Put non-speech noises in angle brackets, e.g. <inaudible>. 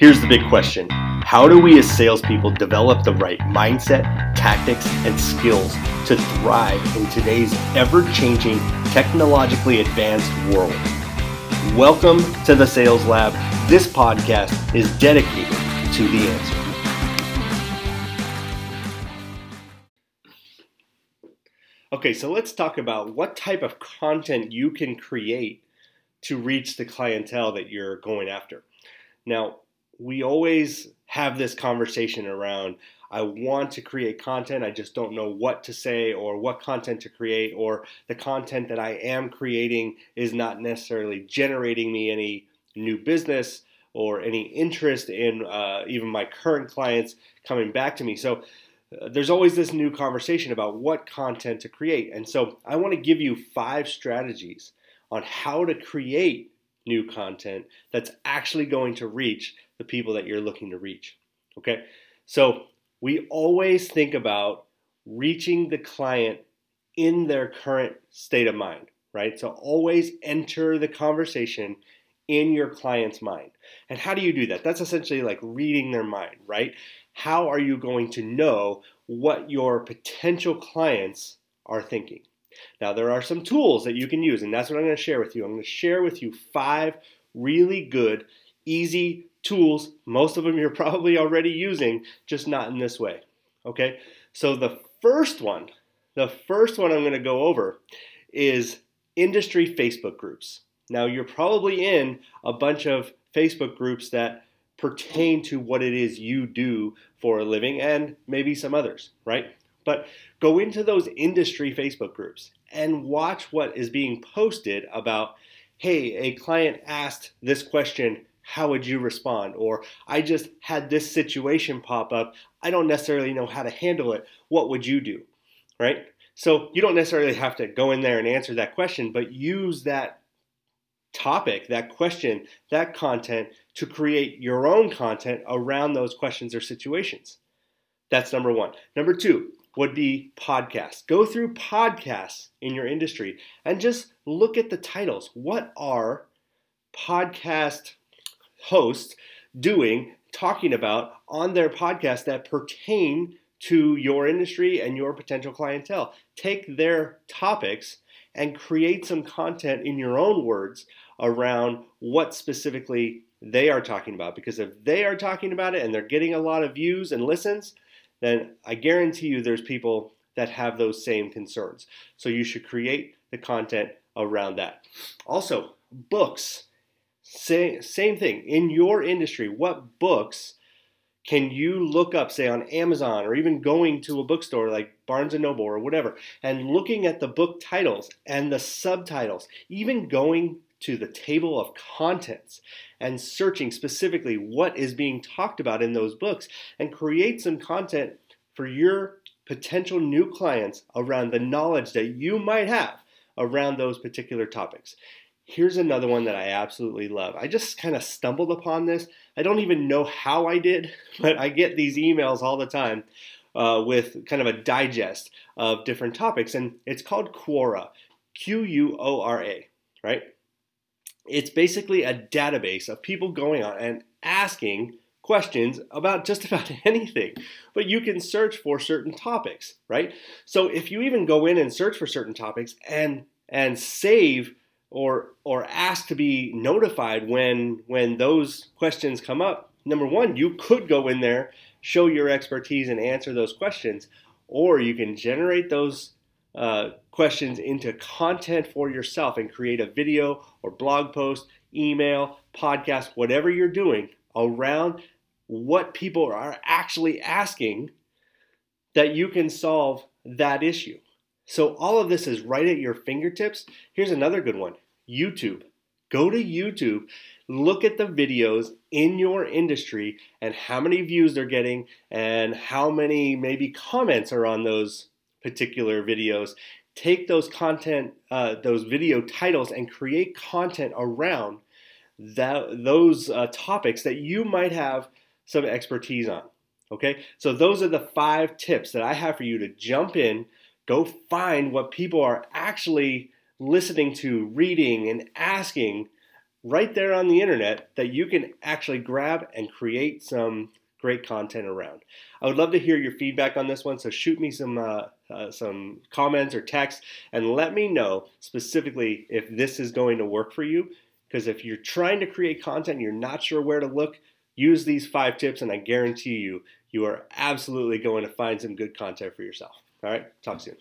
Here's the big question How do we as salespeople develop the right mindset, tactics, and skills to thrive in today's ever changing, technologically advanced world? Welcome to the Sales Lab. This podcast is dedicated to the answer. Okay, so let's talk about what type of content you can create to reach the clientele that you're going after. Now, we always have this conversation around I want to create content, I just don't know what to say or what content to create, or the content that I am creating is not necessarily generating me any new business or any interest in uh, even my current clients coming back to me. So uh, there's always this new conversation about what content to create. And so I want to give you five strategies on how to create new content that's actually going to reach the people that you're looking to reach. Okay, so we always think about reaching the client in their current state of mind, right? So always enter the conversation in your client's mind. And how do you do that? That's essentially like reading their mind, right? How are you going to know what your potential clients are thinking? Now, there are some tools that you can use, and that's what I'm going to share with you. I'm going to share with you five really good, easy tools. Most of them you're <laughs> probably already using, just not in this way. Okay? So, the first one, the first one I'm going to go over is industry Facebook groups. Now, you're probably in a bunch of Facebook groups that pertain to what it is you do for a living and maybe some others, right? But go into those industry Facebook groups and watch what is being posted about hey, a client asked this question, how would you respond? Or I just had this situation pop up, I don't necessarily know how to handle it. What would you do? Right? So you don't necessarily have to go in there and answer that question, but use that topic, that question, that content to create your own content around those questions or situations. That's number one. Number two, would be podcasts. Go through podcasts in your industry and just look at the titles. What are podcast hosts doing, talking about on their podcast that pertain to your industry and your potential clientele? Take their topics and create some content in your own words around what specifically they are talking about. Because if they are talking about it and they're getting a lot of views and listens, then I guarantee you there's people that have those same concerns. So you should create the content around that. Also, books. Same, thing. In your industry, what books can you look up, say on Amazon or even going to a bookstore like Barnes and Noble or whatever, and looking at the book titles and the subtitles, even going to the table of contents and searching specifically what is being talked about in those books and create some content for your potential new clients around the knowledge that you might have around those particular topics. Here's another one that I absolutely love. I just kind of stumbled upon this. I don't even know how I did, <laughs> but I get these emails all the time uh, with kind of a digest of different topics, and it's called Quora, Q U O R A, right? It's basically a database of people going on and asking questions about just <laughs> about anything, but you can search for certain topics, right? So if you even go in and search for certain topics and and save or or ask to be notified when when those questions come up, number one, you could go in there, show your expertise and answer those questions, or you can generate those uh, questions into content for yourself and create a video or blog post, email, podcast, whatever you're doing around what people are actually asking that you can solve that issue. So, all of this is right at your fingertips. Here's another good one YouTube. Go to YouTube, look at the videos in your industry and how many views they're getting and how many maybe comments are on those particular videos take those content uh, those video titles and create content around that, those uh, topics that you might have some expertise on okay so those are the five tips that i have for you to jump in go find what people are actually listening to reading and asking right there on the internet that you can actually grab and create some great content around. I would love to hear your feedback on this one, so shoot me some uh, uh, some comments or text and let me know specifically if this is going to work for you. Because if you're trying to create content and you're not sure where to look, use these five tips, and I guarantee you, you are absolutely going to find some good content for yourself. All right, talk soon.